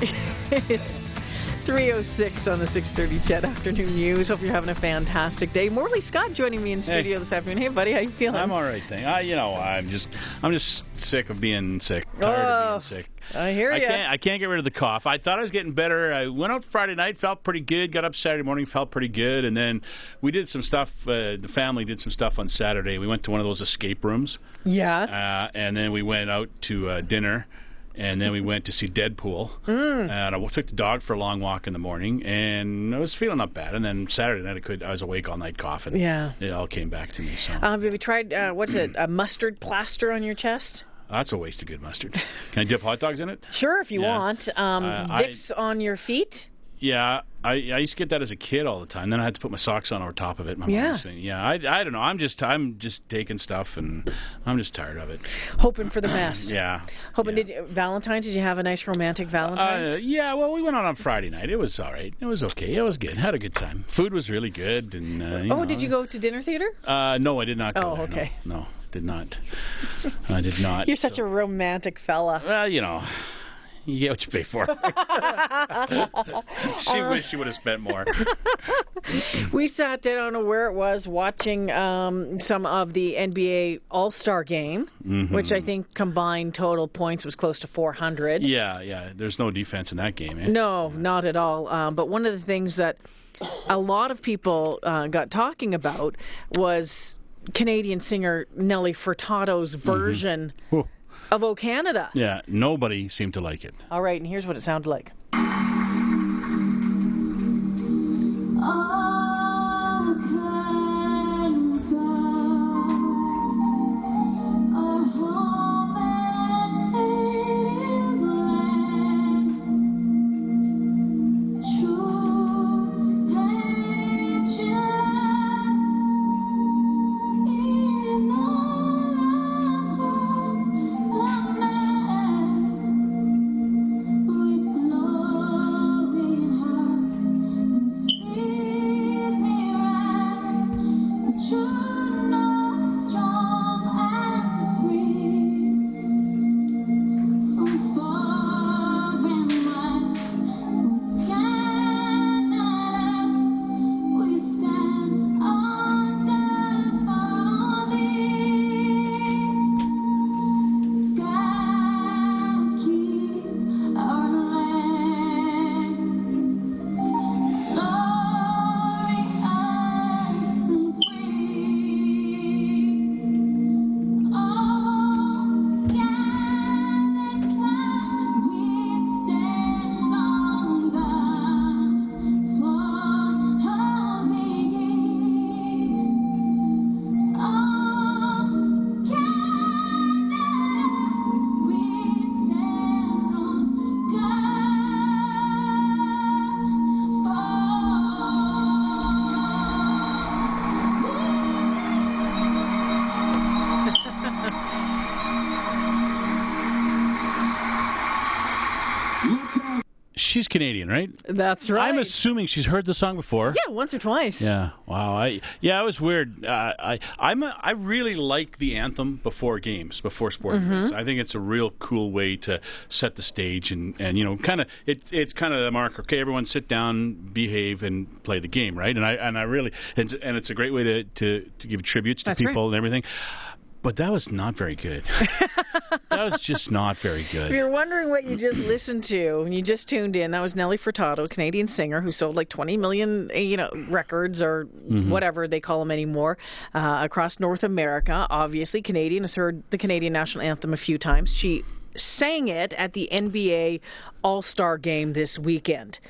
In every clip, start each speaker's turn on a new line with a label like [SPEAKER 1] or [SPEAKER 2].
[SPEAKER 1] It's 306 on the 630 CHED Afternoon News. Hope you're having a fantastic day. Morley Scott joining me in studio
[SPEAKER 2] Hey.
[SPEAKER 1] this afternoon. Hey, buddy, how you feeling?
[SPEAKER 2] I'm all right, thing. I, you know, I'm just, I'm just sick of being sick. Tired
[SPEAKER 1] Oh,
[SPEAKER 2] of being sick.
[SPEAKER 1] I hear
[SPEAKER 2] I
[SPEAKER 1] you.
[SPEAKER 2] can't, I can't get rid of the cough. I thought I was getting better. I went out Friday night, felt pretty good. Got up Saturday morning, felt pretty good. And then we did some stuff. Uh, the family did some stuff on Saturday. We went to one of those escape rooms,
[SPEAKER 1] Yeah.
[SPEAKER 2] uh, and then we went out to uh, dinner. And then we went to see Deadpool.
[SPEAKER 1] Mm.
[SPEAKER 2] And I took the dog for a long walk in the morning, and I was feeling not bad. And then Saturday night, I could I was awake all night coughing.
[SPEAKER 1] Yeah.
[SPEAKER 2] it all came back to me. So
[SPEAKER 1] Um, have you tried, uh, what's it, a mustard plaster on your chest?
[SPEAKER 2] That's a waste of good mustard. Can I dip hot dogs in it?
[SPEAKER 1] Sure, if you
[SPEAKER 2] Yeah.
[SPEAKER 1] want. Um,
[SPEAKER 2] Uh, I-
[SPEAKER 1] Vicks on your feet?
[SPEAKER 2] Yeah, I, I used to get that as a kid all the time. Then I had to put my socks on over top of it. My
[SPEAKER 1] Yeah.
[SPEAKER 2] saying, yeah. I, I don't know. I'm just I'm just taking stuff and I'm just tired of it.
[SPEAKER 1] Hoping for the best.
[SPEAKER 2] Yeah.
[SPEAKER 1] Hoping, did you, Valentine's, did you have a nice romantic Valentine's?
[SPEAKER 2] Uh, yeah, well, we went out on Friday night. It was all right. It was okay. It was good. Had a good time. Food was really good. And uh,
[SPEAKER 1] oh,
[SPEAKER 2] know,
[SPEAKER 1] did you go to dinner theater?
[SPEAKER 2] Uh, no, I did not go.
[SPEAKER 1] Oh,
[SPEAKER 2] there,
[SPEAKER 1] okay.
[SPEAKER 2] No, no, did not. I did not.
[SPEAKER 1] You're such a romantic fella.
[SPEAKER 2] Well, you know, you get what you pay for. she wished she would have spent more.
[SPEAKER 1] We sat down, I don't know where it was, watching um, some of the NBA All Star game,
[SPEAKER 2] Mm-hmm.
[SPEAKER 1] which I think combined total points was close to 400.
[SPEAKER 2] Yeah, yeah. There's no defense in that game. Eh?
[SPEAKER 1] No, not at all. Um, but one of the things that a lot of people uh, got talking about was Canadian singer Nelly Furtado's version
[SPEAKER 2] Whew.
[SPEAKER 1] Of "O Canada."
[SPEAKER 2] Yeah, nobody seemed to like it.
[SPEAKER 1] All right, and here's what it sounded like.
[SPEAKER 3] All
[SPEAKER 2] She's Canadian, right?
[SPEAKER 1] That's right.
[SPEAKER 2] I'm assuming she's heard the song before.
[SPEAKER 1] yeah, once or twice.
[SPEAKER 2] Yeah. Wow. I yeah, it was weird. Uh, I I'm a, I really like the anthem before games, before sporting
[SPEAKER 1] Mm-hmm.
[SPEAKER 2] events. I think it's a real cool way to set the stage and, and you know kind of it's it's kind of the mark. Okay, everyone sit down, behave, and play the game, right? And I and I really and, and it's a great way to to, to give tributes to
[SPEAKER 1] That's
[SPEAKER 2] people
[SPEAKER 1] right.
[SPEAKER 2] and everything. But that was not very good. that was just not very good.
[SPEAKER 1] If you're wondering what you just listened to and you just tuned in, that was Nelly Furtado, a Canadian singer who sold like 20 million, you know, records or whatever they call them anymore uh, across North America. Obviously, Canadian has heard the Canadian national anthem a few times. She sang it at the NBA All Star game this weekend.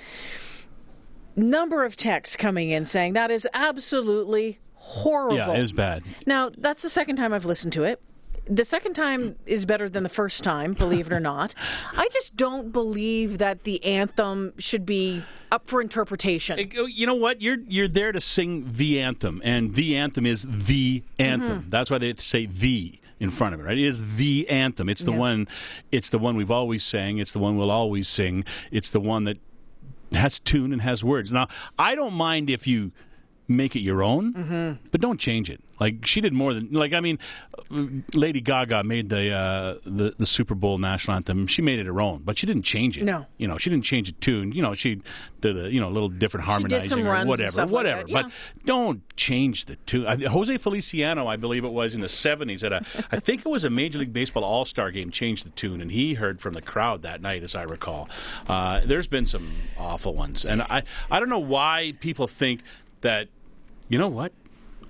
[SPEAKER 1] Number of texts coming in saying that is absolutely horrible.
[SPEAKER 2] Yeah, it was bad.
[SPEAKER 1] Now, that's the second time I've listened to it. The second time is better than the first time, believe it or not. I just don't believe that the anthem should be up for interpretation.
[SPEAKER 2] It- You know what? You're you're there to sing the anthem, and the anthem is the anthem.
[SPEAKER 1] Mm-hmm.
[SPEAKER 2] That's why they say the in front of it, right? It is the anthem. It's the
[SPEAKER 1] Yeah.
[SPEAKER 2] one. It's the one we've always sang. It's the one we'll always sing. It's the one that has tune and has words. Now, I don't mind if you make it your own, mm-hmm. but don't change it. Like she did more than like I mean, Lady Gaga made the uh, the the Super Bowl national anthem. She made it her own, but she didn't change it.
[SPEAKER 1] No.
[SPEAKER 2] you know she didn't change the tune. You know she did a you know a little different harmonizing or whatever,
[SPEAKER 1] like
[SPEAKER 2] whatever.
[SPEAKER 1] that, yeah.
[SPEAKER 2] But don't change the tune. I, Jose Feliciano, I believe it was in the seventies at a I think it was a Major League Baseball All Star game, changed the tune, and he heard from the crowd that night, as I recall. Uh, there's been some awful ones, and I I don't know why people think that you know what?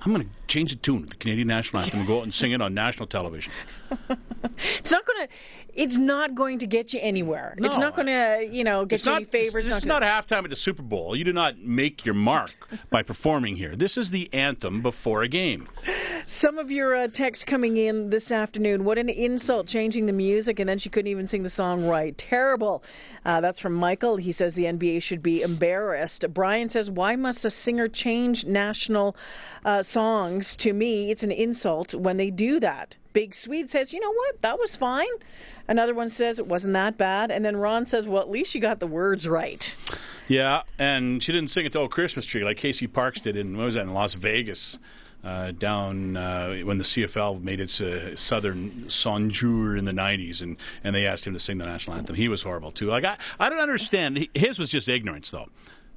[SPEAKER 2] I'm going to change the tune of the Canadian national anthem and go out and sing it on national television.
[SPEAKER 1] It's not going to. It's not going to get you anywhere. it's not going to, you know, get
[SPEAKER 2] It's
[SPEAKER 1] you
[SPEAKER 2] not
[SPEAKER 1] any favors.
[SPEAKER 2] This is
[SPEAKER 1] gonna-
[SPEAKER 2] not halftime at the Super Bowl. You do not make your mark by performing here. This is the anthem before a game.
[SPEAKER 1] Some of your uh, text coming in this afternoon. What an insult changing the music, and then she couldn't even sing the song right. Terrible. Uh, that's from Michael. He says the NBA should be embarrassed. Brian says, Why must a singer change national uh, songs? To me, it's an insult when they do that. Big Swede says, You know what? That was fine. Another one says it wasn't that bad. And then Ron says, Well, at least you got the words right.
[SPEAKER 2] Yeah, and she didn't sing it to Old Christmas Tree like Casey Parks did in, what was that, in Las Vegas. Uh, down uh, when the CFL made its uh, southern sonjour in the '90s, and, and they asked him to sing the national anthem. He was horrible too. Like I, I don't understand. His was just ignorance, though.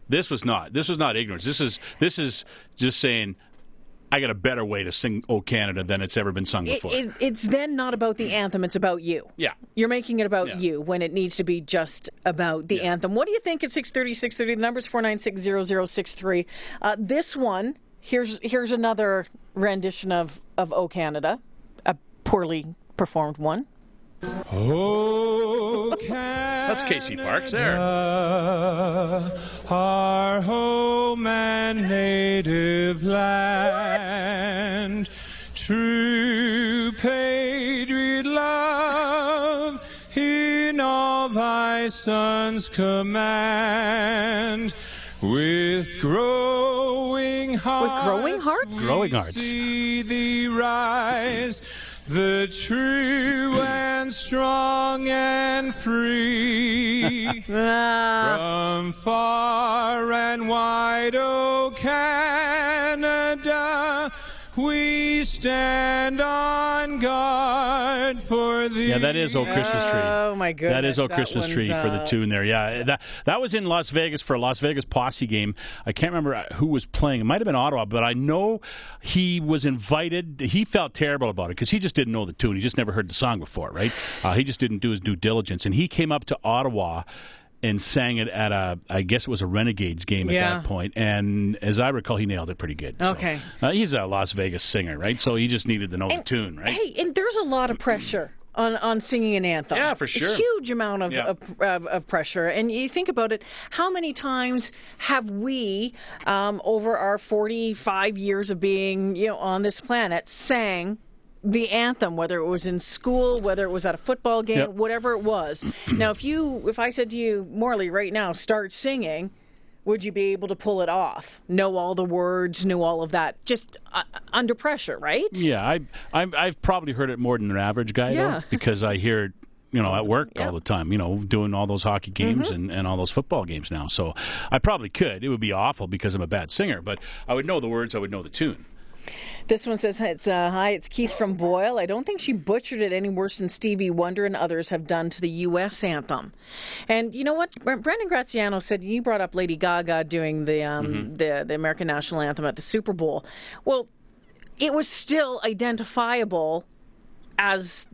[SPEAKER 2] This was not. This was not ignorance. This is this is just saying, I got a better way to sing "O Canada" than it's ever been sung
[SPEAKER 1] It,
[SPEAKER 2] before.
[SPEAKER 1] it, it's then not about the anthem, it's about you.
[SPEAKER 2] Yeah.
[SPEAKER 1] You're making it about
[SPEAKER 2] Yeah.
[SPEAKER 1] you when it needs to be just about the
[SPEAKER 2] Yeah.
[SPEAKER 1] anthem. What do you think at 630, 630? The number's 4960063. Uh, this one, here's here's another rendition of, of O Canada, a poorly performed one.
[SPEAKER 4] Oh,
[SPEAKER 2] That's Casey Parks there.
[SPEAKER 4] Our home and native land, true patriot love in all thy son's command. With growing hearts,
[SPEAKER 1] growing hearts?
[SPEAKER 4] we
[SPEAKER 2] Growing hearts.
[SPEAKER 4] See thee rise, the true and strong and free.
[SPEAKER 1] Ah,
[SPEAKER 4] From far and wide, O Canada, we stand on guard for thee.
[SPEAKER 2] Yeah, that is "Old Christmas Tree."
[SPEAKER 1] Oh, my
[SPEAKER 2] That is
[SPEAKER 1] goodness,
[SPEAKER 2] "Old
[SPEAKER 1] that
[SPEAKER 2] Christmas
[SPEAKER 1] one's,
[SPEAKER 2] Tree" for the
[SPEAKER 1] uh,
[SPEAKER 2] tune there. Yeah, that that was in Las Vegas for a Las Vegas posse game. I can't remember uh, who was playing. It might have been Ottawa, but I know he was invited. He felt terrible about it because he just didn't know the tune. He just never heard the song before, right? Uh, he just didn't do his due diligence, and he came up to Ottawa. And sang it at a, I guess it was a Renegades game at
[SPEAKER 1] Yeah.
[SPEAKER 2] that point, and as I recall, he nailed it pretty good. So,
[SPEAKER 1] Okay.
[SPEAKER 2] uh, he's a Las Vegas singer, right? So he just needed to know the tune, right?
[SPEAKER 1] Hey, and there's a lot of pressure on, on singing an anthem.
[SPEAKER 2] Yeah, for sure.
[SPEAKER 1] A huge amount of,
[SPEAKER 2] Yeah.
[SPEAKER 1] of, of, of pressure. And you think about it, how many times have we, um, over our 45 years of being, you know, on this planet, sang the anthem, whether it was in school, whether it was at a football game,
[SPEAKER 2] Yep.
[SPEAKER 1] whatever it was. now, if you, if I said to you, Morley, right now, start singing, would you be able to pull it off? Know all the words, know all of that, just uh, under pressure, right?
[SPEAKER 2] Yeah, I, I I've probably heard it more than an average guy
[SPEAKER 1] Yeah.
[SPEAKER 2] though, because I hear it. You know, at work
[SPEAKER 1] Yeah.
[SPEAKER 2] all the time. You know, doing all those hockey games and, and all those football games now. So I probably could. It would be awful because I'm a bad singer, but I would know the words. I would know the tune.
[SPEAKER 1] This one says, "It's uh, hi, it's Keith from Boyle. I don't think she butchered it any worse than Stevie Wonder and others have done to the U.S. anthem." And you know what? Brendan Graziano said you brought up Lady Gaga doing the um, the the American national anthem at the Super Bowl. Well, it was still identifiable as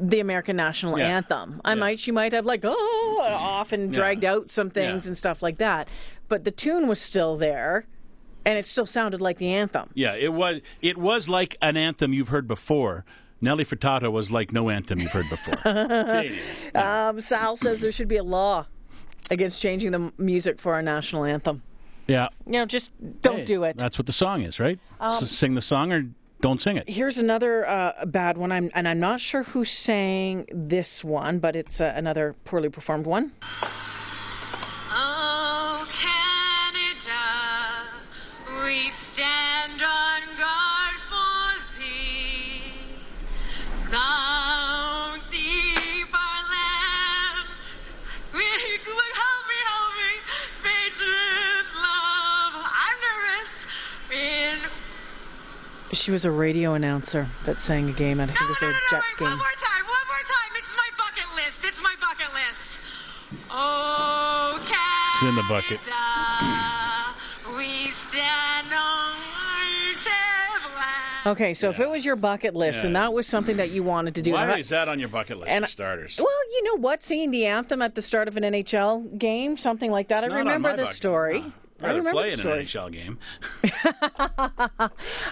[SPEAKER 1] the American national
[SPEAKER 2] Yeah.
[SPEAKER 1] anthem. I
[SPEAKER 2] Yeah.
[SPEAKER 1] might she might have like oh off and dragged out some things
[SPEAKER 2] Yeah.
[SPEAKER 1] and stuff like that, but the tune was still there, and it still sounded like the anthem.
[SPEAKER 2] Yeah, it was. It was like an anthem you've heard before. Nelly Furtado was like no anthem you've heard before. Canadian.
[SPEAKER 1] Um, Sal says there should be a law against changing the music for our national anthem.
[SPEAKER 2] yeah,
[SPEAKER 1] You know, just don't
[SPEAKER 2] Hey,
[SPEAKER 1] do it. Um,
[SPEAKER 2] That's what the song is, right? S- sing the song or don't sing it.
[SPEAKER 1] Here's another uh, bad one. I'm and I'm not sure who sang this one, but it's uh, another poorly performed one. She was a radio announcer that sang a game at I think
[SPEAKER 5] No,
[SPEAKER 1] it was
[SPEAKER 5] no,
[SPEAKER 1] a
[SPEAKER 5] no, no,
[SPEAKER 1] Jets
[SPEAKER 5] wait,
[SPEAKER 1] game.
[SPEAKER 5] one more time, one more time. It's my bucket list. It's my bucket list. Oh, Canada,
[SPEAKER 2] It's in the bucket.
[SPEAKER 5] we stand on.
[SPEAKER 1] Okay, so if it was your bucket list and that was something that you wanted to do,
[SPEAKER 2] Why
[SPEAKER 1] and I-
[SPEAKER 2] is that on your bucket list
[SPEAKER 1] and
[SPEAKER 2] for starters?
[SPEAKER 1] Well, you know what? Singing the anthem at the start of an NHL game, something like that.
[SPEAKER 2] It's
[SPEAKER 1] I
[SPEAKER 2] not on
[SPEAKER 1] remember
[SPEAKER 2] my
[SPEAKER 1] the story.
[SPEAKER 2] No. Rather play in
[SPEAKER 1] story.
[SPEAKER 2] an NHL game.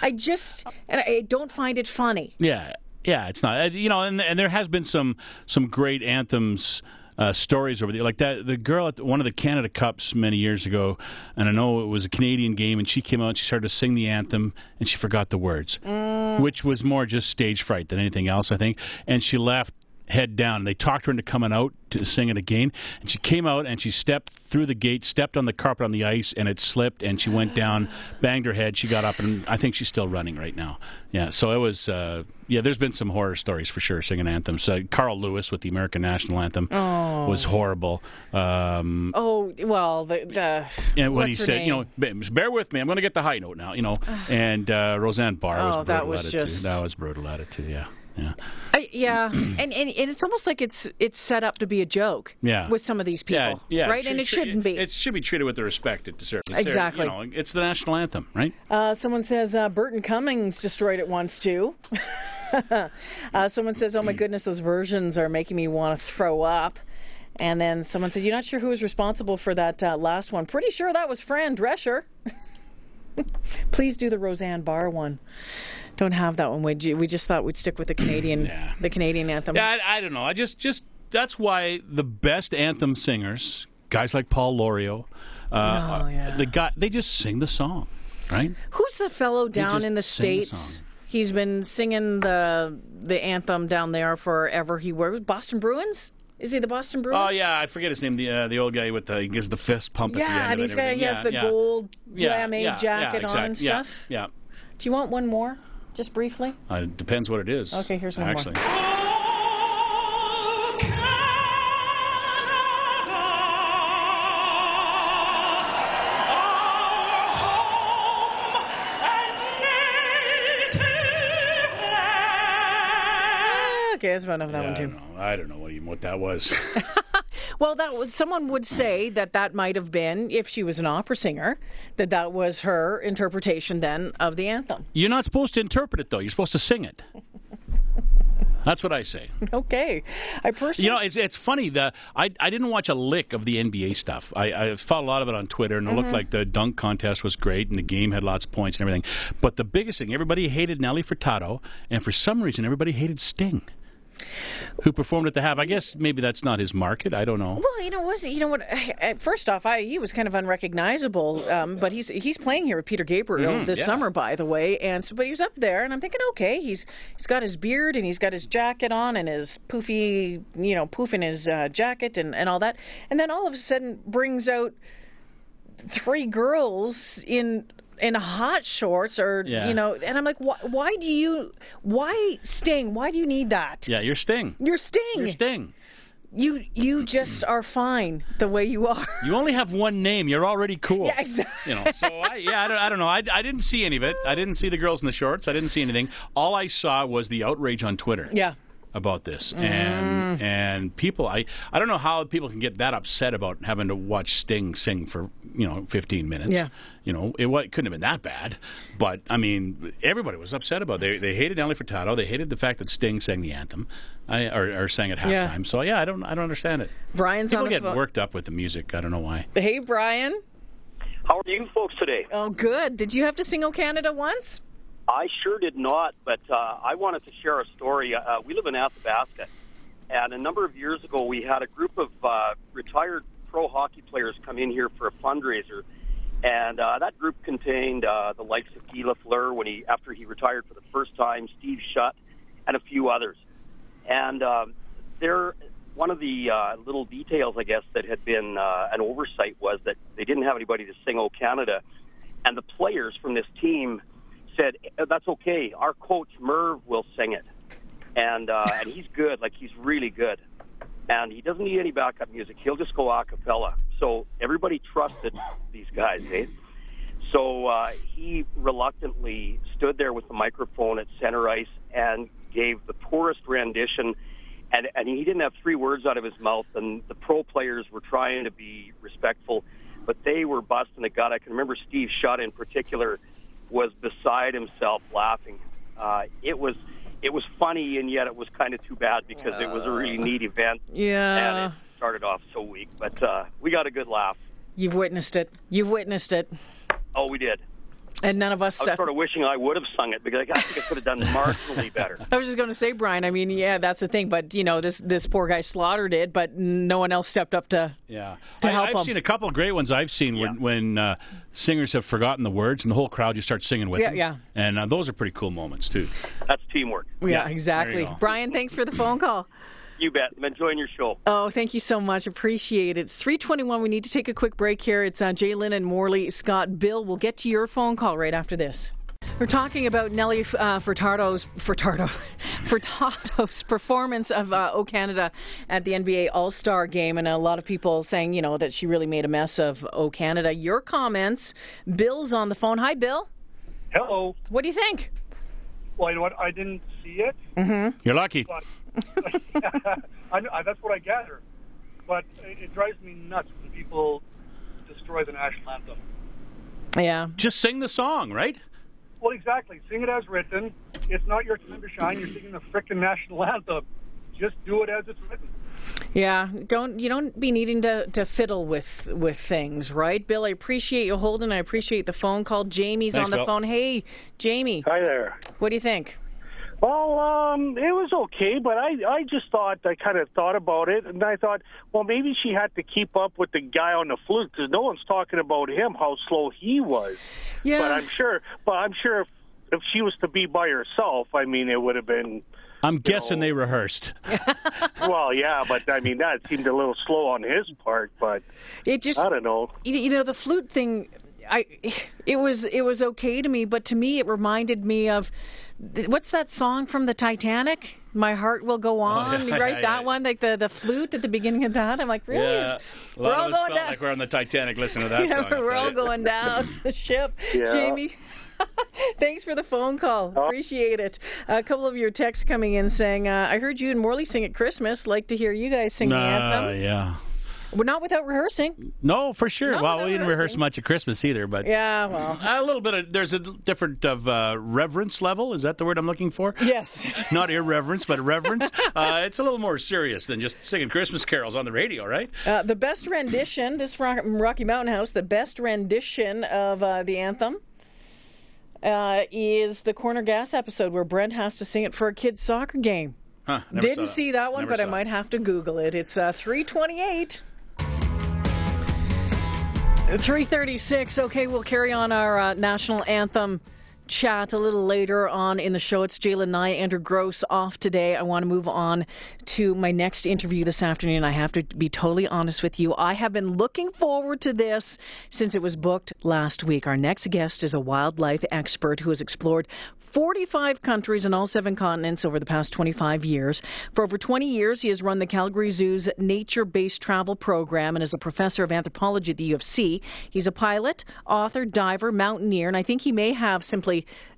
[SPEAKER 1] I just and I don't find it funny.
[SPEAKER 2] Yeah, yeah, it's not. Uh, You know, and and there has been some some great anthems. Uh, stories over there, like that. The girl at one of the Canada Cups many years ago, and I know it was a Canadian game, and she came out and she started to sing the anthem, and she forgot the words, which was more just stage fright than anything else, I think. And she left head down. and They talked her into coming out to sing it again, and she came out and she stepped through the gate, stepped on the carpet on the ice, and it slipped, and she went down, banged her head. She got up, and I think she's still running right now. Yeah, so it was. Uh, yeah, there's been some horror stories for sure singing anthems. Uh, Carl Lewis with the American national anthem was horrible. Um,
[SPEAKER 1] Oh well, the the
[SPEAKER 2] and when he said, you know, bear with me, I'm going to get the high note now, you know. And uh, Roseanne Barr was
[SPEAKER 1] Oh,
[SPEAKER 2] brutal
[SPEAKER 1] that was
[SPEAKER 2] at it
[SPEAKER 1] just-
[SPEAKER 2] too. That was brutal at it too. Yeah, yeah.
[SPEAKER 1] I, yeah, and, and and it's almost like it's it's set up to be a joke.
[SPEAKER 2] Yeah.
[SPEAKER 1] with some of these people.
[SPEAKER 2] Yeah, yeah,
[SPEAKER 1] right,
[SPEAKER 2] should-
[SPEAKER 1] and it
[SPEAKER 2] should-
[SPEAKER 1] shouldn't be.
[SPEAKER 2] It should be treated with the respect it deserves. It's their-
[SPEAKER 1] Exactly.
[SPEAKER 2] you know, it's the national anthem, right?
[SPEAKER 1] Uh, someone says uh, Burton Cummings destroyed it once too. uh, someone says, "Oh my goodness, those versions are making me want to throw up." And then someone said, "You're not sure who was responsible for that uh, last one? Pretty sure that was Fran Drescher." Please do the Roseanne Barr one. Don't have that one. We we just thought we'd stick with the Canadian
[SPEAKER 2] Yeah.
[SPEAKER 1] the Canadian anthem.
[SPEAKER 2] Yeah, I, I don't know. I just, just that's why the best anthem singers, guys like Paul Lorieau, uh,
[SPEAKER 1] Oh, yeah.
[SPEAKER 2] the guy, they just sing the song, right?
[SPEAKER 1] Who's the fellow down in the
[SPEAKER 2] sing the
[SPEAKER 1] states? He's been singing the the anthem down there forever. He was Boston Bruins. Is he the Boston Bruins?
[SPEAKER 2] Oh yeah, I forget his name. The uh, the old guy with the he gives the fist pump at the end.
[SPEAKER 1] Yeah, and he's got he has the
[SPEAKER 2] yeah.
[SPEAKER 1] gold
[SPEAKER 2] yeah, yeah,
[SPEAKER 1] jacket
[SPEAKER 2] yeah,
[SPEAKER 1] on and
[SPEAKER 2] yeah,
[SPEAKER 1] stuff.
[SPEAKER 2] Yeah,
[SPEAKER 1] Do you want one more? Just briefly?
[SPEAKER 2] Uh, it depends what it is.
[SPEAKER 1] Okay, here's one more.
[SPEAKER 2] actually.
[SPEAKER 5] Oh,
[SPEAKER 1] Okay, that's about enough of that
[SPEAKER 2] I
[SPEAKER 1] one
[SPEAKER 2] don't
[SPEAKER 1] too.
[SPEAKER 2] know. I don't know what even what that was.
[SPEAKER 1] Well, that was someone would say that that might have been if she was an opera singer that that was her interpretation then of the anthem.
[SPEAKER 2] You're not supposed to interpret it though. You're supposed to sing it. That's what I say.
[SPEAKER 1] Okay, I personally
[SPEAKER 2] You know, it's it's funny. The I I didn't watch a lick of the NBA stuff. I, I followed a lot of it on Twitter, and it
[SPEAKER 1] Mm-hmm.
[SPEAKER 2] looked like the dunk contest was great, and the game had lots of points and everything. But the biggest thing, everybody hated Nelly Furtado, and for some reason, everybody hated Sting, who performed at the Have. I guess maybe that's not his market. I don't know.
[SPEAKER 1] Well, you know, was you know what? First off, I, he was kind of unrecognizable, um, but he's he's playing here with Peter Gabriel this
[SPEAKER 2] yeah.
[SPEAKER 1] summer, by the way. And so, but he was up there, and I'm thinking, okay, he's he's got his beard and he's got his jacket on and his poofy, you know, poof in his uh, jacket and and all that, and then all of a sudden brings out three girls in in hot shorts or
[SPEAKER 2] Yeah.
[SPEAKER 1] you know and i'm like why, why do you why sting why do you need that
[SPEAKER 2] Yeah, you're Sting.
[SPEAKER 1] you're sting
[SPEAKER 2] You're Sting.
[SPEAKER 1] you you just are fine the way you are
[SPEAKER 2] You only have one name. You're already cool.
[SPEAKER 1] Yeah, exactly.
[SPEAKER 2] You know, so I, yeah, I don't, I don't know. I, I didn't see any of it. I didn't see the girls in the shorts. I didn't see anything. All I saw was the outrage on Twitter.
[SPEAKER 1] yeah
[SPEAKER 2] about this.
[SPEAKER 1] Mm.
[SPEAKER 2] and and people I I don't know how people can get that upset about having to watch Sting sing for you know 15 minutes.
[SPEAKER 1] Yeah.
[SPEAKER 2] you know it, wa- it couldn't have been that bad. But I mean everybody was upset about it. they they hated Nelly Furtado. They hated the fact that Sting sang the anthem I, or, or sang at halftime.
[SPEAKER 1] Yeah.
[SPEAKER 2] so yeah I don't I don't understand it.
[SPEAKER 1] Brian's
[SPEAKER 2] people
[SPEAKER 1] on the
[SPEAKER 2] get worked up with the music. I don't know why.
[SPEAKER 1] Hey brian.
[SPEAKER 6] How are you folks today?
[SPEAKER 1] oh good. Did you have to sing o canada once
[SPEAKER 6] I sure did not, but uh, I wanted to share a story. Uh, we live in Athabasca, and a number of years ago, we had a group of uh, retired pro hockey players come in here for a fundraiser, and uh, that group contained uh, the likes of Guy Lafleur when he after he retired for the first time, Steve Shutt, and a few others. And um, there, one of the uh, little details, I guess, that had been uh, an oversight was that they didn't have anybody to sing "O Canada," and the players from this team said, "That's okay. Our coach Merv will sing it, and uh, and he's good. Like he's really good, and he doesn't need any backup music. He'll just go a cappella." So everybody trusted these guys, eh? So uh, he reluctantly stood there with the microphone at center ice and gave the poorest rendition. And, and he didn't have three words out of his mouth. And the pro players were trying to be respectful, but they were busting the gut. I can remember Steve Shutt in particular was beside himself laughing. Uh, it was it was funny, and yet it was kind of too bad because it was a really neat event.
[SPEAKER 1] Yeah.
[SPEAKER 6] And it started off so weak, but uh, we got a good laugh.
[SPEAKER 1] You've witnessed it. You've witnessed it.
[SPEAKER 6] Oh, we did.
[SPEAKER 1] And none of us.
[SPEAKER 6] I was sort of wishing I would have sung it because I think I could have done marginally better.
[SPEAKER 1] I was just going to say, Brian. I mean, yeah, that's the thing. But you know, this this poor guy slaughtered it, but no one else stepped up to.
[SPEAKER 2] Yeah,
[SPEAKER 1] To
[SPEAKER 2] I,
[SPEAKER 1] help
[SPEAKER 2] I've
[SPEAKER 1] them.
[SPEAKER 2] seen a couple of great ones. I've seen when when uh, singers have forgotten the words and the whole crowd just starts singing with
[SPEAKER 1] Yeah,
[SPEAKER 2] them.
[SPEAKER 1] yeah.
[SPEAKER 2] and uh, those are pretty cool moments too.
[SPEAKER 6] That's teamwork.
[SPEAKER 1] Yeah,
[SPEAKER 2] Yeah,
[SPEAKER 1] exactly.
[SPEAKER 2] there you go.
[SPEAKER 1] Brian, thanks for the phone call.
[SPEAKER 6] You bet. I'm enjoying your show.
[SPEAKER 1] Oh, thank you so much. Appreciate it. It's 321. We need to take a quick break here. It's uh, Jalen and Morley. Scott, Bill, we'll get to your phone call right after this. We're talking about Nelly uh, Furtado's Furtado, Furtado's performance of uh, O Canada at the NBA All Star Game, and a lot of people saying, you know, that she really made a mess of O Canada. Your comments. Bill's on the phone. Hi, Bill.
[SPEAKER 7] Hello.
[SPEAKER 1] What do you think?
[SPEAKER 7] Well, you know what? I didn't see it. Mm-hmm.
[SPEAKER 2] You're lucky.
[SPEAKER 7] But I, know- that's what I gather. But it, it drives me nuts when people destroy the national anthem.
[SPEAKER 1] Yeah.
[SPEAKER 2] Just sing the song, right?
[SPEAKER 7] Well, exactly. Sing it as written. It's not your time to shine. You're singing the frickin' national anthem. Just do it as it's written.
[SPEAKER 1] Yeah, don't you don't be needing to, to fiddle with with things, right, Bill? I appreciate you holding. I appreciate the phone call. Jamie's
[SPEAKER 2] Thanks,
[SPEAKER 1] on the
[SPEAKER 2] Bill.
[SPEAKER 1] phone. Hey, Jamie,
[SPEAKER 8] Hi there.
[SPEAKER 1] what do you think?
[SPEAKER 8] Well, um, it was okay, but I, I just thought, I kind of thought about it, and I thought, well, maybe she had to keep up with the guy on the flute because no one's talking about him, how slow he was.
[SPEAKER 1] Yeah,
[SPEAKER 8] But I'm sure, but I'm sure if, if she was to be by herself, I mean, it would have been,
[SPEAKER 2] I'm guessing
[SPEAKER 8] know-
[SPEAKER 2] they rehearsed.
[SPEAKER 8] well, yeah, but I mean, that seemed a little slow on his part, but
[SPEAKER 1] it just
[SPEAKER 8] I don't know.
[SPEAKER 1] you you know the flute thing. I it was it was okay to me, but to me it reminded me of what's that song from the Titanic? My heart will go on.
[SPEAKER 2] Oh, yeah,
[SPEAKER 1] right,
[SPEAKER 2] yeah,
[SPEAKER 1] that
[SPEAKER 2] yeah.
[SPEAKER 1] one, like the the flute at the beginning of that. I'm like, really?
[SPEAKER 2] Yeah,
[SPEAKER 1] It's-
[SPEAKER 2] a
[SPEAKER 1] we're all
[SPEAKER 2] of us
[SPEAKER 1] going
[SPEAKER 2] felt
[SPEAKER 1] down.
[SPEAKER 2] like we're on the Titanic Listen to that
[SPEAKER 1] Yeah,
[SPEAKER 2] song.
[SPEAKER 1] We're all
[SPEAKER 2] you.
[SPEAKER 1] going down the ship. Jamie, thanks for the phone call.
[SPEAKER 2] Oh.
[SPEAKER 1] Appreciate it. A couple of your texts coming in saying, uh, I heard you and Morley sing at Christmas. Like to hear you guys sing the
[SPEAKER 2] Uh,
[SPEAKER 1] anthem.
[SPEAKER 2] yeah.
[SPEAKER 1] Well, not without rehearsing.
[SPEAKER 2] No, for sure.
[SPEAKER 1] Not
[SPEAKER 2] well, we didn't rehearse much at Christmas either, but
[SPEAKER 1] Yeah, well.
[SPEAKER 2] a little bit of there's a different of uh, reverence level. Is that the word I'm looking for?
[SPEAKER 1] Yes.
[SPEAKER 2] Not irreverence, but reverence. uh, it's a little more serious than just singing Christmas carols on the radio, right?
[SPEAKER 1] Uh, the best rendition, this from Rocky Mountain House, the best rendition of uh, the anthem uh, is the Corner Gas episode where Brent has to sing it for a kid's soccer game.
[SPEAKER 2] Huh, never
[SPEAKER 1] Didn't
[SPEAKER 2] saw
[SPEAKER 1] see that one,
[SPEAKER 2] Never
[SPEAKER 1] but I might
[SPEAKER 2] it.
[SPEAKER 1] have to Google it. It's uh, 328. 336. Okay, we'll carry on our uh, national anthem chat a little later on in the show. It's Jalen Nye, Andrew Gross off today. I want to move on to my next interview this afternoon. I have to be totally honest with you. I have been looking forward to this since it was booked last week. Our next guest is a wildlife expert who has explored 45 countries and all seven continents over the past 25 years. For over 20 years, he has run the Calgary Zoo's nature based travel program and is a professor of anthropology at the U of C. He's a pilot, author, diver, mountaineer, and I think he may have simply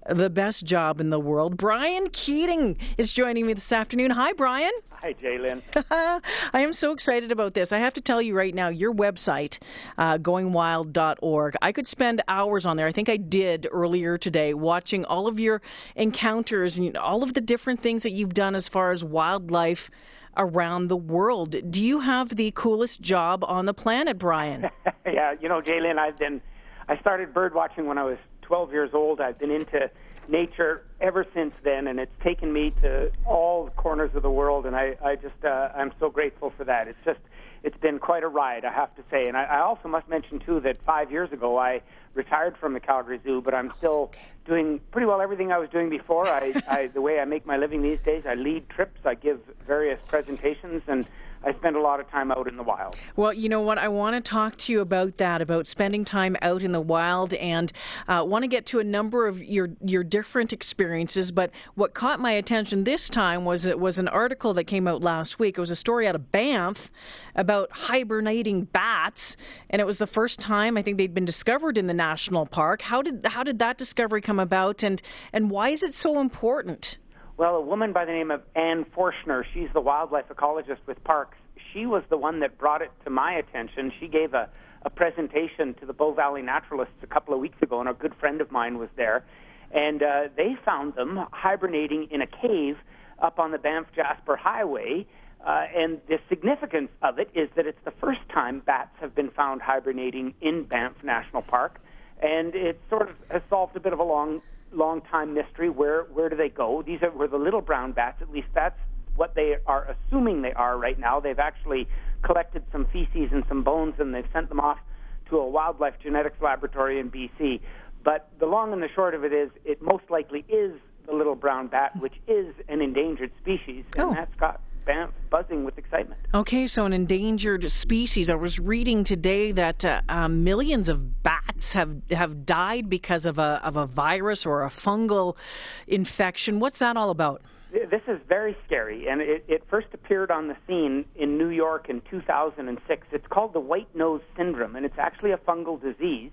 [SPEAKER 1] the best job in the world. Brian Keating is joining me this afternoon. Hi, Brian.
[SPEAKER 9] Hi, Jalen.
[SPEAKER 1] I am so excited about this. I have to tell you right now, your website, uh, goingwild.org, I could spend hours on there. I think I did earlier today watching all of your encounters and all of the different things that you've done as far as wildlife around the world. Do you have the coolest job on the planet, Brian?
[SPEAKER 9] yeah, you know, Jalen, I've been, I started bird watching when I was 12 years old. I've been into nature ever since then, and it's taken me to all corners of the world, and I, I just, uh, I'm so grateful for that. It's just, it's been quite a ride, I have to say. And I, I also must mention, too, that five years ago I retired from the Calgary Zoo, but I'm still doing pretty well everything I was doing before. I, I, the way I make my living these days, I lead trips, I give various presentations, and I spend a lot of time out in the wild.
[SPEAKER 1] Well, you know what? I want to talk to you about that, about spending time out in the wild, and uh, want to get to a number of your your different experiences. But what caught my attention this time was it was an article that came out last week. It was a story out of Banff about hibernating bats, and it was the first time I think they'd been discovered in the national park. How did how did that discovery come about, and and why is it so important?
[SPEAKER 9] Well, a woman by the name of Anne Forshner, she's the wildlife ecologist with parks. She was the one that brought it to my attention. She gave a, a presentation to the Bow Valley Naturalists a couple of weeks ago, and a good friend of mine was there. And uh, they found them hibernating in a cave up on the Banff Jasper Highway. Uh, and the significance of it is that it's the first time bats have been found hibernating in Banff National Park. And it sort of has solved a bit of a long long time mystery. Where where do they go? These are were the little brown bats. At least that's what they are assuming they are right now. They've actually collected some feces and some bones, and they've sent them off to a wildlife genetics laboratory in BC. But the long and the short of it is, it most likely is the little brown bat, which is an endangered species, and
[SPEAKER 1] Oh.
[SPEAKER 9] that's got buzzing with excitement.
[SPEAKER 1] Okay, so an endangered species. I was reading today that uh, um, millions of bats have have died because of a of a virus or a fungal infection. What's that all about?
[SPEAKER 9] This is very scary, and it, it first appeared on the scene in New York in 2006. It's called the white nose syndrome, and it's actually a fungal disease.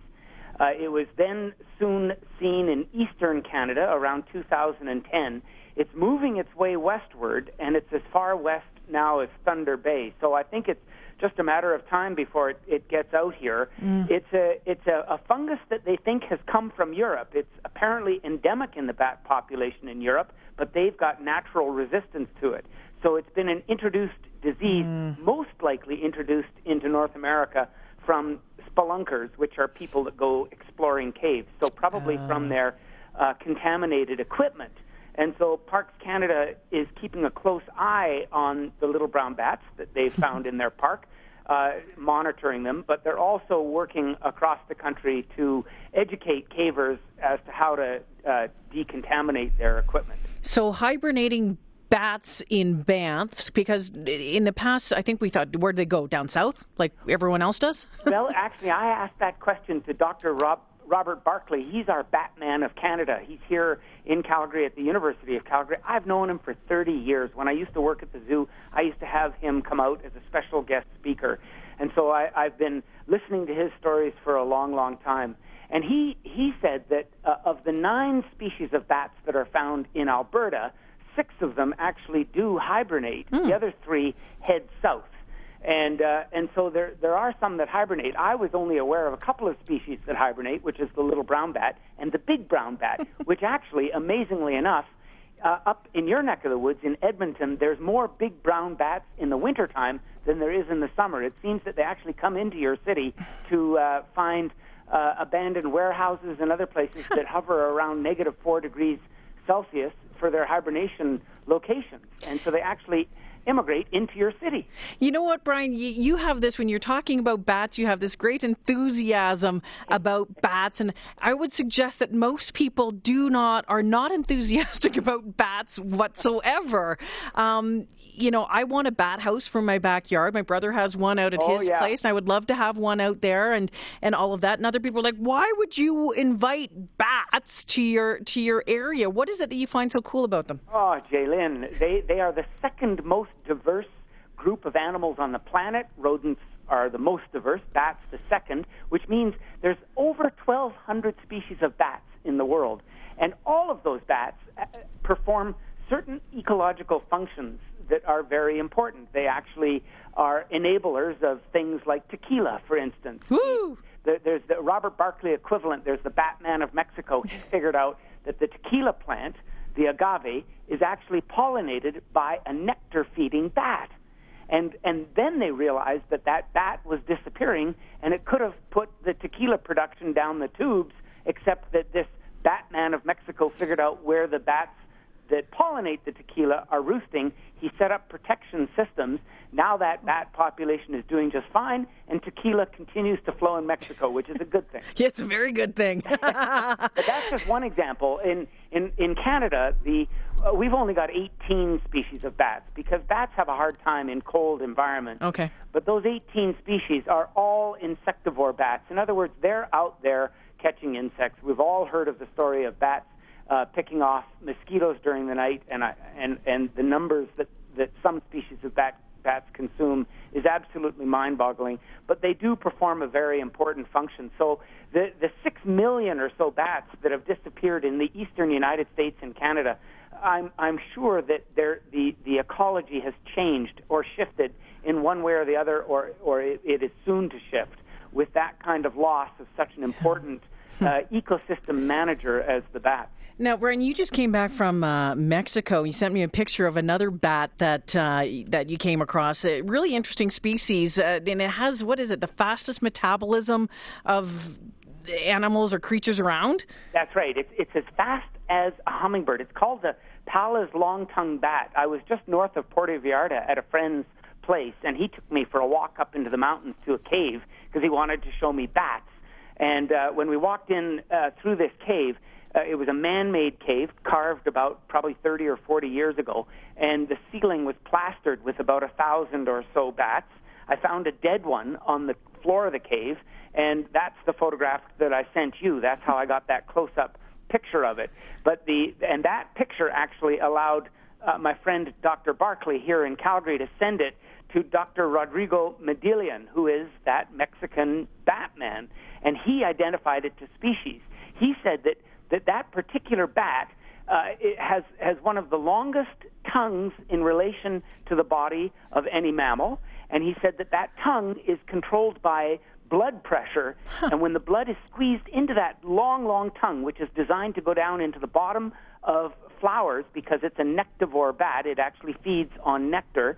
[SPEAKER 9] Uh, it was then soon seen in eastern Canada around 2010. It's moving its way westward, and it's as far west now as Thunder Bay. So I think it's just a matter of time before it, it gets out here. It's a it's a, a fungus that they think has come from Europe. It's apparently endemic in the bat population in Europe, but they've got natural resistance to it. So it's been an introduced disease, most likely introduced into North America from spelunkers, which are people that go exploring caves. So probably from their uh, contaminated equipment. And so Parks Canada is keeping a close eye on the little brown bats that they've found in their park, uh, monitoring them, but they're also working across the country to educate cavers as to how to uh, decontaminate their equipment.
[SPEAKER 1] So hibernating bats in Banff because in the past I think we thought where'd they go down south like everyone else does.
[SPEAKER 9] well, actually, I asked that question to Dr. Rob, Robert Barclay. He's our Batman of Canada. He's here in Calgary at the University of Calgary. I've known him for 30 years. When I used to work at the zoo, I used to have him come out as a special guest speaker. And so I, I've been listening to his stories for a long, long time. And he, he said that uh, of the nine species of bats that are found in Alberta, six of them actually do hibernate. The other three head south and uh, and so there there are some that hibernate. I was only aware of a couple of species that hibernate, which is the little brown bat and the big brown bat, which actually, amazingly enough, uh, up in your neck of the woods in Edmonton, there's more big brown bats in the wintertime than there is in the summer. It seems that they actually come into your city to uh, find uh, abandoned warehouses and other places that hover around negative four degrees Celsius for their hibernation locations, and so they actually immigrate into your city.
[SPEAKER 1] You know what, Brian? You, you have this when you're talking about bats. You have this great enthusiasm about bats, and I would suggest that most people do not are not enthusiastic about bats whatsoever. Um, you know, I want a bat house for my backyard. My brother has one out at
[SPEAKER 9] Oh,
[SPEAKER 1] his
[SPEAKER 9] yeah.
[SPEAKER 1] place, and I would love to have one out there, and and all of that. And other people are like, "Why would you invite bats to your to your area? What is it that you find so cool about them?"
[SPEAKER 9] Oh, Jalen, they they are the second most diverse group of animals on the planet. Rodents are the most diverse. Bats the second, which means there's over 1,200 species of bats in the world, and all of those bats uh, perform certain ecological functions that are very important. They actually are enablers of things like tequila, for instance.
[SPEAKER 1] Woo!
[SPEAKER 9] There's the Robert Barclay equivalent. There's the Batman of Mexico. He figured out that the tequila plant, the agave, is actually pollinated by a nectar-feeding bat. And and then they realized that that bat was disappearing, and it could have put the tequila production down the tubes. Except that this Batman of Mexico figured out where the bats that pollinate the tequila are roosting. He set up protection systems. Now that bat population is doing just fine, and tequila continues to flow in Mexico, which is a good thing.
[SPEAKER 1] Yeah, it's a very good thing.
[SPEAKER 9] But that's just one example. In in in Canada, the uh, we've only got 18 species of bats because bats have a hard time in cold environments.
[SPEAKER 1] Okay.
[SPEAKER 9] But those 18 species are all insectivore bats. In other words, they're out there catching insects. We've all heard of the story of bats uh, picking off mosquitoes during the night, and I, and and the numbers that that some species of bat bats consume is absolutely mind-boggling. But they do perform a very important function. So the the six million or so bats that have disappeared in the eastern United States and Canada, I'm I'm sure that there the the ecology has changed or shifted in one way or the other, or or it, it is soon to shift with that kind of loss of such an important uh, ecosystem manager as the bat.
[SPEAKER 1] Now, Brian, you just came back from uh, Mexico. You sent me a picture of another bat that uh, that you came across. A really interesting species, uh, and it has what is it? The fastest metabolism of animals or creatures around.
[SPEAKER 9] That's right. It's it's as fast as a hummingbird. It's called the Pallas long-tongued bat. I was just north of Puerto Vallarta at a friend's place, and he took me for a walk up into the mountains to a cave because he wanted to show me bats. And uh, when we walked in uh, through this cave, uh, it was a man-made cave carved about probably 30 or 40 years ago, and the ceiling was plastered with about a thousand or so bats. I found a dead one on the floor of the cave, and that's the photograph that I sent you. That's how I got that close-up picture of it. But the and that picture actually allowed uh, my friend Dr. Barclay here in Calgary to send it to Dr. Rodrigo Medellín, who is that Mexican Batman, and he identified it to species. He said that that, that particular bat uh, it has has one of the longest tongues in relation to the body of any mammal, and he said that that tongue is controlled by blood pressure, and when the blood is squeezed into that long, long tongue, which is designed to go down into the bottom of flowers because it's a nectivore bat, it actually feeds on nectar.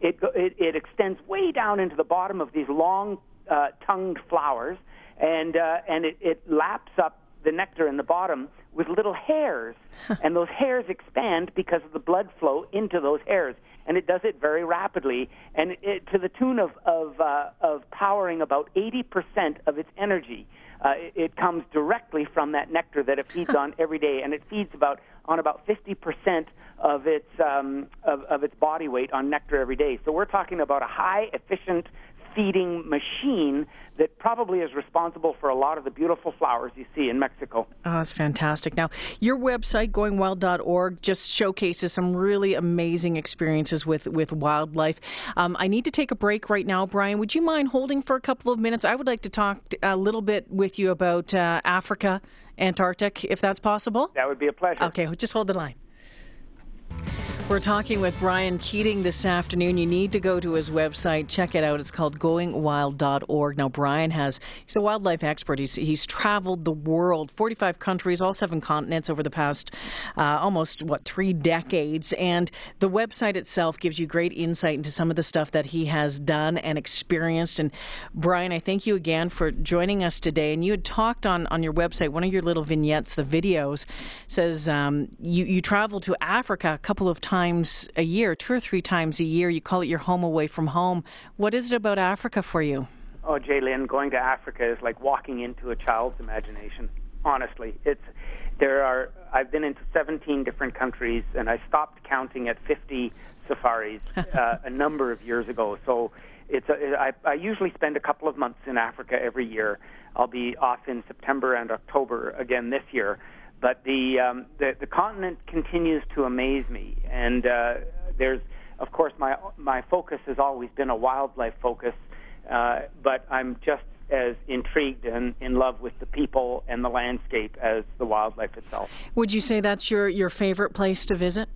[SPEAKER 9] It it, it extends way down into the bottom of these long uh, tongued flowers, and uh, and it, it laps up the nectar in the bottom with little hairs, and those hairs expand because of the blood flow into those hairs, and it does it very rapidly, and it, to the tune of of uh, of powering about 80% of its energy. Uh, it, it comes directly from that nectar that it feeds on every day, and it feeds about on about 50% of its um, of, of its body weight on nectar every day. So we're talking about a high efficient feeding machine that probably is responsible for a lot of the beautiful flowers you see in Mexico.
[SPEAKER 1] Oh, that's fantastic. Now, your website, goingwild.org, just showcases some really amazing experiences with, with wildlife. Um, I need to take a break right now, Brian. Would you mind holding for a couple of minutes? I would like to talk a little bit with you about uh, Africa, Antarctic, if that's possible.
[SPEAKER 9] That would be a pleasure.
[SPEAKER 1] Okay, just hold the line. We're talking with Brian Keating this afternoon. You need to go to his website, check it out. It's called goingwild.org. Now, Brian has, he's a wildlife expert. He's, he's traveled the world, 45 countries, all seven continents over the past uh, almost, what, three decades. And the website itself gives you great insight into some of the stuff that he has done and experienced. And Brian, I thank you again for joining us today. And you had talked on, on your website, one of your little vignettes, the videos, says um, you, you travel to Africa a couple of times a year, two or three times a year. You call it your home away from home. What is it about Africa for you?
[SPEAKER 9] Oh, Jalen, going to Africa is like walking into a child's imagination. Honestly, it's there are. I've been into 17 different countries, and I stopped counting at 50 safaris uh, a number of years ago. So it's. i i usually spend a couple of months in Africa every year. I'll be off in September and October again this year. But the um, the, the continent continues to amaze me, and uh, there's of course my my focus has always been a wildlife focus, uh, but I'm just as intrigued and in love with the people and the landscape as the wildlife itself.
[SPEAKER 1] Would you say that's your, your favorite place to visit?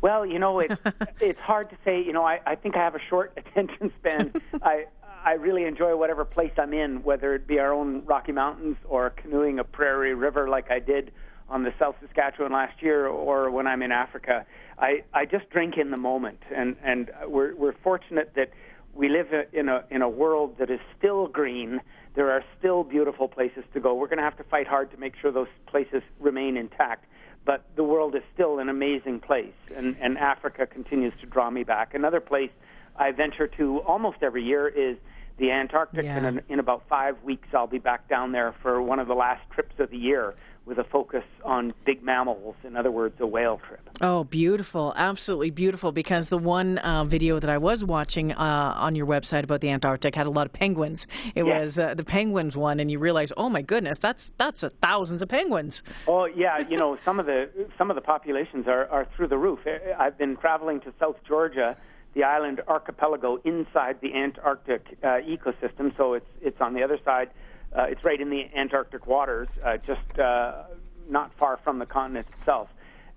[SPEAKER 9] Well, you know, it's it's hard to say. You know, I, I think I have a short attention span. I I really enjoy whatever place I'm in, whether it be our own Rocky Mountains or canoeing a prairie river like I did on the South Saskatchewan last year, or when I'm in Africa. I I just drink in the moment, and and we're we're fortunate that we live in a in a world that is still green. There are still beautiful places to go. We're going to have to fight hard to make sure those places remain intact. But the world is still an amazing place, and, and Africa continues to draw me back. Another place I venture to almost every year is the Antarctic,
[SPEAKER 1] Yeah.
[SPEAKER 9] and in, in about five weeks I'll be back down there for one of the last trips of the year with a focus on big mammals. In other words, a whale trip.
[SPEAKER 1] Oh, beautiful. Absolutely beautiful. Because the one uh, video that I was watching uh, on your website about the Antarctic had a lot of penguins. It
[SPEAKER 9] Yeah.
[SPEAKER 1] was uh, the penguins one, and you realize, oh my goodness, that's that's thousands of penguins.
[SPEAKER 9] Oh yeah, you know some of the some of the populations are, are through the roof. I've been traveling to South Georgia, the island archipelago inside the Antarctic uh, ecosystem. So it's it's on the other side. Uh, it's right in the Antarctic waters, uh, just uh, not far from the continent itself.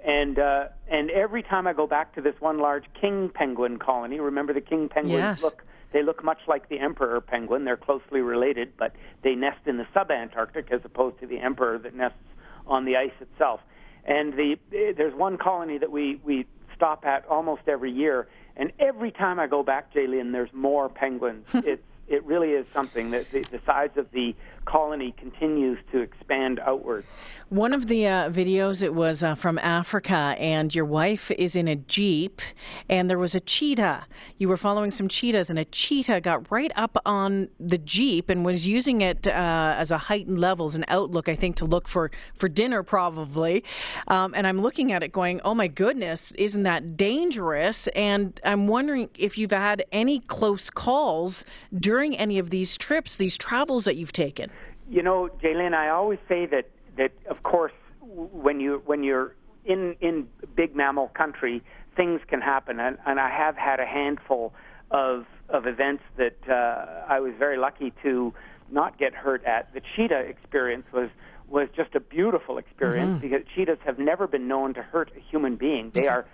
[SPEAKER 9] And uh, and every time I go back to this one large king penguin colony, remember the king penguins
[SPEAKER 1] Yes.
[SPEAKER 9] look they look much like the emperor penguin. They're closely related, but they nest in the subantarctic as opposed to the emperor that nests on the ice itself. And the eh, there's one colony that we we stop at almost every year, and every time I go back, Jalen, there's more penguins. it's it really is something that the, the size of the colony continues to expand outward.
[SPEAKER 1] One of the uh, videos it was uh, from Africa, and your wife is in a jeep, and there was a cheetah. You were following some cheetahs, and a cheetah got right up on the jeep and was using it uh, as a heightened levels and outlook, I think, to look for for dinner probably. Um, and I'm looking at it, going, "Oh my goodness, isn't that dangerous?" And I'm wondering if you've had any close calls during any of these trips, these travels that you've taken.
[SPEAKER 9] You know, Jalen, I always say that that of course when you when you're in in big mammal country, things can happen, and, and I have had a handful of of events that uh, I was very lucky to not get hurt at. The cheetah experience was was just a beautiful experience because cheetahs have never been known to hurt a human being. They are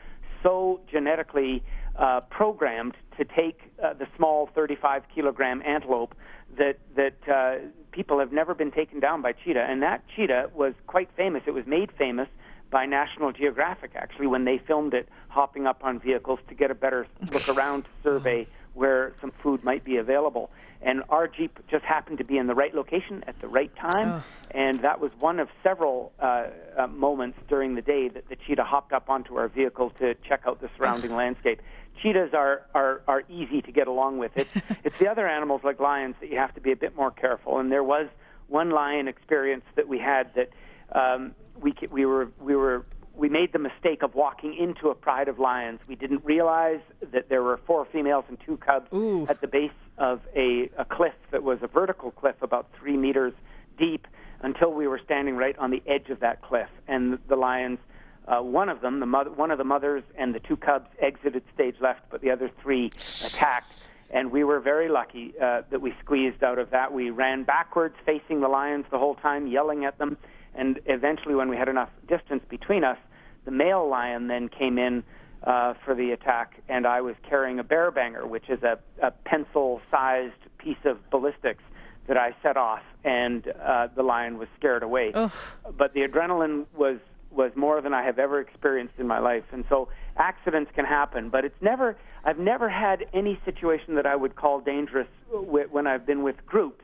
[SPEAKER 9] so genetically uh, programmed to take uh, the small 35 kilogram antelope that that uh, people have never been taken down by cheetah. And that cheetah was quite famous. It was made famous by National Geographic actually when they filmed it hopping up on vehicles to get a better look around to survey where some food might be available. And our Jeep just happened to be in the right location at the right time. And that was one of several uh, uh, moments during the day that the cheetah hopped up onto our vehicle to check out the surrounding landscape. Cheetahs are, are, are easy to get along with. It's, it's the other animals like lions that you have to be a bit more careful. And there was one lion experience that we had that um, we, we, were, we were we made the mistake of walking into a pride of lions. We didn't realize that there were four females and two cubs at the base of a, a cliff that was a vertical cliff about three meters deep until we were standing right on the edge of that cliff. And the lions, uh, one of them, the mother, one of the mothers and the two cubs exited stage left, but the other three attacked. And we were very lucky uh, that we squeezed out of that. We ran backwards, facing the lions the whole time, yelling at them. And eventually, when we had enough distance between us, the male lion then came in uh, for the attack, and I was carrying a bear banger, which is a, a pencil-sized piece of ballistics that I set off, and uh, the lion was scared away. But the adrenaline was was more than I have ever experienced in my life, and so accidents can happen. But it's never I've never had any situation that I would call dangerous w- when I've been with groups.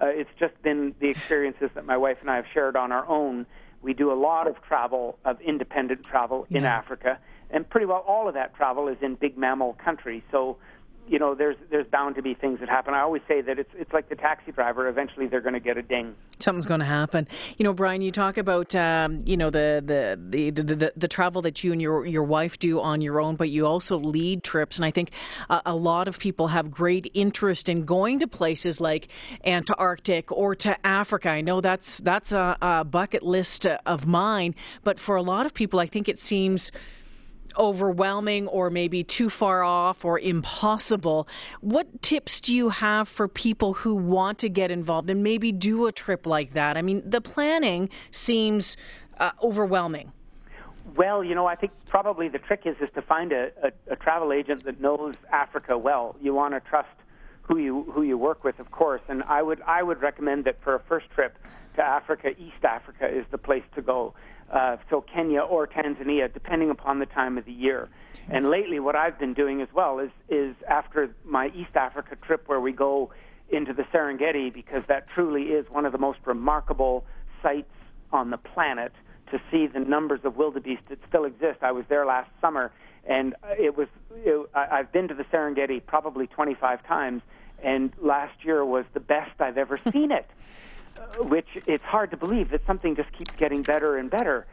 [SPEAKER 9] Uh, it's just been the experiences that my wife and I have shared on our own. We do a lot of travel, of independent travel in Africa, and pretty well all of that travel is in big mammal country. So, you know, there's there's bound to be things that happen. I always say that it's it's like the taxi driver. Eventually, they're going to get a ding.
[SPEAKER 1] Something's going to happen. You know, Brian, you talk about um, you know the the, the the the travel that you and your your wife do on your own, but you also lead trips, and I think a, a lot of people have great interest in going to places like Antarctic or to Africa. I know that's that's a, a bucket list of mine, but for a lot of people, I think it seems overwhelming or maybe too far off or impossible. What tips do you have for people who want to get involved and maybe do a trip like that? I mean, the planning seems uh, overwhelming.
[SPEAKER 9] Well, you know, I think probably the trick is is to find a, a, a travel agent that knows Africa well. You want to trust who you who you work with, of course. And I would I would recommend that for a first trip to Africa, East Africa is the place to go. Uh, so Kenya or Tanzania, depending upon the time of the year. And lately, what I've been doing as well is is after my East Africa trip, where we go into the Serengeti, because that truly is one of the most remarkable sites on the planet to see the numbers of wildebeest that still exist. I was there last summer, and it was. It, I've been to the Serengeti probably 25 times, and last year was the best I've ever seen it. Which it's hard to believe that something just keeps getting better and better.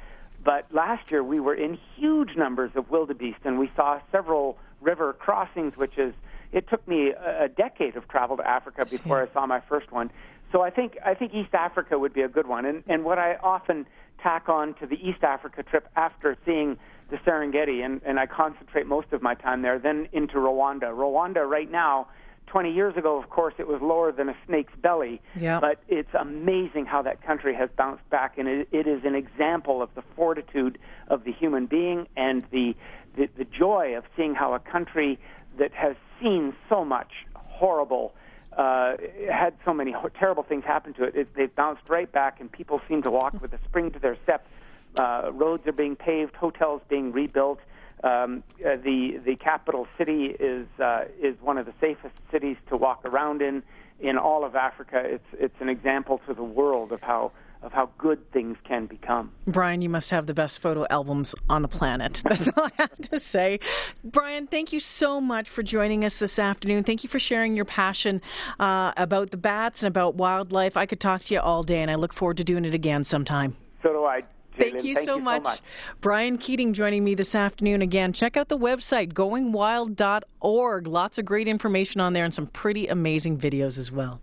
[SPEAKER 9] But last year we were in huge numbers of wildebeest, and we saw several river crossings, which is it took me a, a decade of travel to Africa before I saw my first one. So I think I think East Africa would be a good one. And and what I often tack on to the East Africa trip after seeing the Serengeti, and, and I concentrate most of my time there, then into Rwanda. Rwanda right now 20 years ago, of course, it was lower than a snake's belly.
[SPEAKER 1] Yeah.
[SPEAKER 9] But it's amazing how that country has bounced back, and it, it is an example of the fortitude of the human being and the, the the joy of seeing how a country that has seen so much horrible. Uh, had so many terrible things happen to it. it. They've bounced right back, and people seem to walk with a spring to their step. Uh, roads are being paved, hotels being rebuilt. Um, uh, the the capital city is uh, is one of the safest cities to walk around in in all of Africa. It's it's an example to the world of how of how good things can become.
[SPEAKER 1] Brian, you must have the best photo albums on the planet. That's all I have to say. Brian, thank you so much for joining us this afternoon. Thank you for sharing your passion uh, about the bats and about wildlife. I could talk to you all day, and I look forward to doing it again sometime.
[SPEAKER 9] So do I.
[SPEAKER 1] Thank you,
[SPEAKER 9] Thank
[SPEAKER 1] so,
[SPEAKER 9] you
[SPEAKER 1] much.
[SPEAKER 9] so much.
[SPEAKER 1] Brian Keating joining me this afternoon again. Check out the website, goingwild.org. Lots of great information on there and some pretty amazing videos as well.